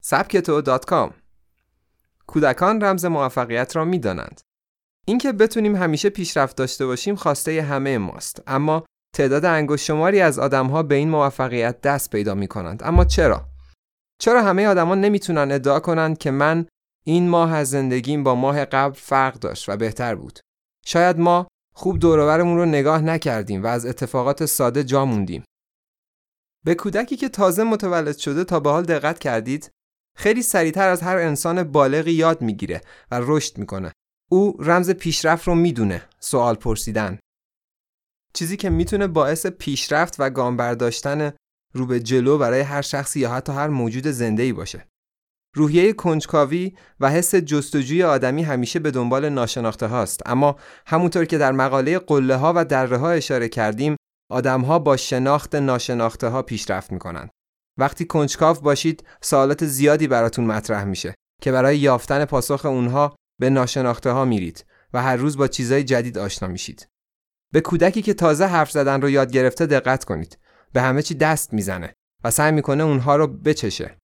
سبکتو.com کودکان رمز موفقیت را می دانند. اینکه بتونیم همیشه پیشرفت داشته باشیم خواسته همه ماست. اما تعداد انگشت شماری از آدمها به این موفقیت دست پیدا می کنند اما چرا؟ چرا همه آدما نمی‌تونن ادعا کنند که من این ماه از زندگیم با ماه قبل فرق داشت و بهتر بود؟ شاید ما خوب دورورمون رو نگاه نکردیم و از اتفاقات ساده جا موندیم. به کودکی که تازه متولد شده تا به حال دقت کردید خیلی سریعتر از هر انسان بالغی یاد می‌گیره و رشد می‌کنه. او رمز پیشرفت رو می‌دونه سوال پرسیدن. چیزی که می‌تونه باعث پیشرفت و گام برداشتن رو به جلو برای هر شخصی یا حتی هر موجود زنده باشه. روحیه کنجکاوی و حس جستجوی آدمی همیشه به دنبال ناشناخته هاست. اما همونطور که در مقاله قله ها و دره ها اشاره کردیم آدم ها با شناخت ناشناخته ها پیشرفت می‌کنند. وقتی کنجکاو باشید سوالات زیادی براتون مطرح میشه که برای یافتن پاسخ اونها به ناشناخته ها میرید و هر روز با چیزای جدید آشنا میشید. به کودکی که تازه حرف زدن رو یاد گرفته دقت کنید. به همه چی دست می‌زنه و سعی می‌کنه اونها رو بچشه.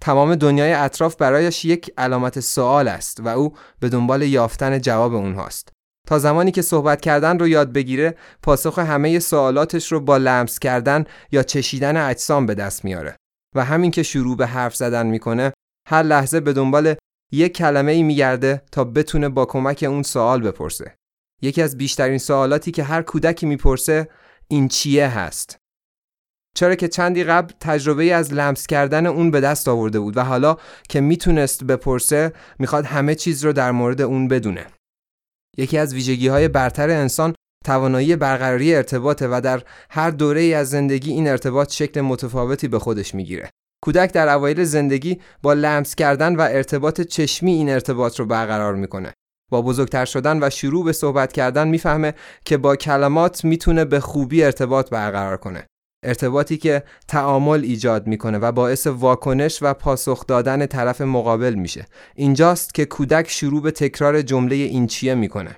تمام دنیای اطراف برایش یک علامت سوال است و او به دنبال یافتن جواب اونهاست. تا زمانی که صحبت کردن رو یاد بگیره پاسخ همه سوالاتش رو با لمس کردن یا چشیدن اجسام به دست میاره. و همین که شروع به حرف زدن می‌کنه هر لحظه به دنبال یک کلمه ای میگرده تا بتونه با کمک اون سوال بپرسه. یکی از بیشترین سوالاتی که هر کودکی می‌پرسه این چیه هست؟ چرا که چندی قبل تجربه از لمس کردن اون به دست آورده بود و حالا که می‌تونست بپرسه می‌خواد همه چیز رو در مورد اون بدونه. یکی از ویژگی های برتر انسان توانایی برقراری ارتباطه و در هر دوره ای از زندگی این ارتباط شکل متفاوتی به خودش می‌گیره. کودک در اوایل زندگی با لمس کردن و ارتباط چشمی این ارتباط رو برقرار می‌کنه. با بزرگتر شدن و شروع به صحبت کردن می‌فهمه که با کلمات می‌تونه به خوبی ارتباط برقرار کنه. ارتباطی که تعامل ایجاد می‌کنه و باعث واکنش و پاسخ دادن طرف مقابل میشه. اینجاست که کودک شروع به تکرار جمله این چیه می‌کنه.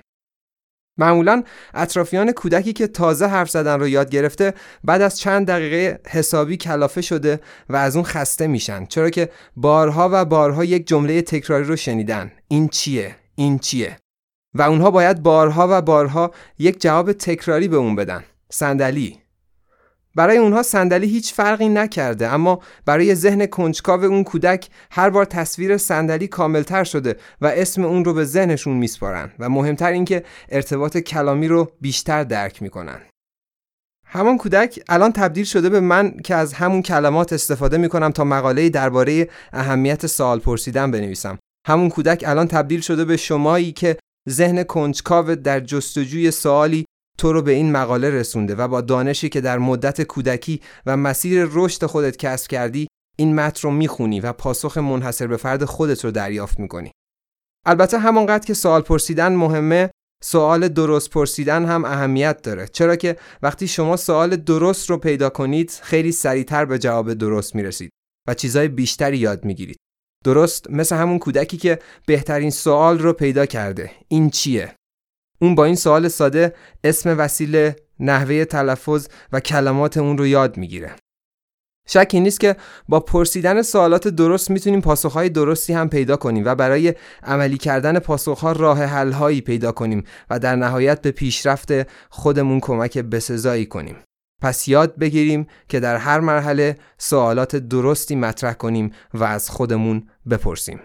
معمولا اطرافیان کودکی که تازه حرف زدن رو یاد گرفته بعد از چند دقیقه حسابی کلافه شده و از اون خسته میشن. چرا که بارها و بارها یک جمله تکراری رو شنیدن. این چیه؟ این چیه؟ و اونها باید بارها و بارها یک جواب تکراری به اون بدن. صندلی. برای اونها صندلی هیچ فرقی نکرده اما برای ذهن کنجکاو اون کودک هر بار تصویر صندلی کاملتر شده و اسم اون رو به ذهنشون میسپارن و مهمتر اینکه ارتباط کلامی رو بیشتر درک می‌کنن. همان کودک الان تبدیل شده به من که از همون کلمات استفاده می‌کنم تا مقاله درباره اهمیت سوال پرسیدن بنویسم. همون کودک الان تبدیل شده به شمایی که ذهن کنجکاو در جستجوی سوالی تو رو به این مقاله رسونده و با دانشی که در مدت کودکی و مسیر رشد خودت کسب کردی این متن رو می‌خونی و پاسخ منحصر به فرد خودت رو دریافت می‌کنی. البته همانقدر که سوال پرسیدن مهمه سوال درست پرسیدن هم اهمیت داره. چرا که وقتی شما سوال درست رو پیدا کنید خیلی سریعتر به جواب درست می‌رسید و چیزای بیشتری یاد می‌گیرید. درست مثل همون کودکی که بهترین سوال رو پیدا کرده. این چیه؟ اون با این سوال ساده اسم وسیله، نحوه تلفظ و کلمات اون رو یاد می‌گیره. شکی نیست که با پرسیدن سوالات درست می‌تونیم پاسخهای درستی هم پیدا کنیم و برای عملی کردن پاسخها راه حلهایی پیدا کنیم و در نهایت به پیشرفت خودمون کمک بسزایی کنیم. پس یاد بگیریم که در هر مرحله سوالات درستی مطرح کنیم و از خودمون بپرسیم.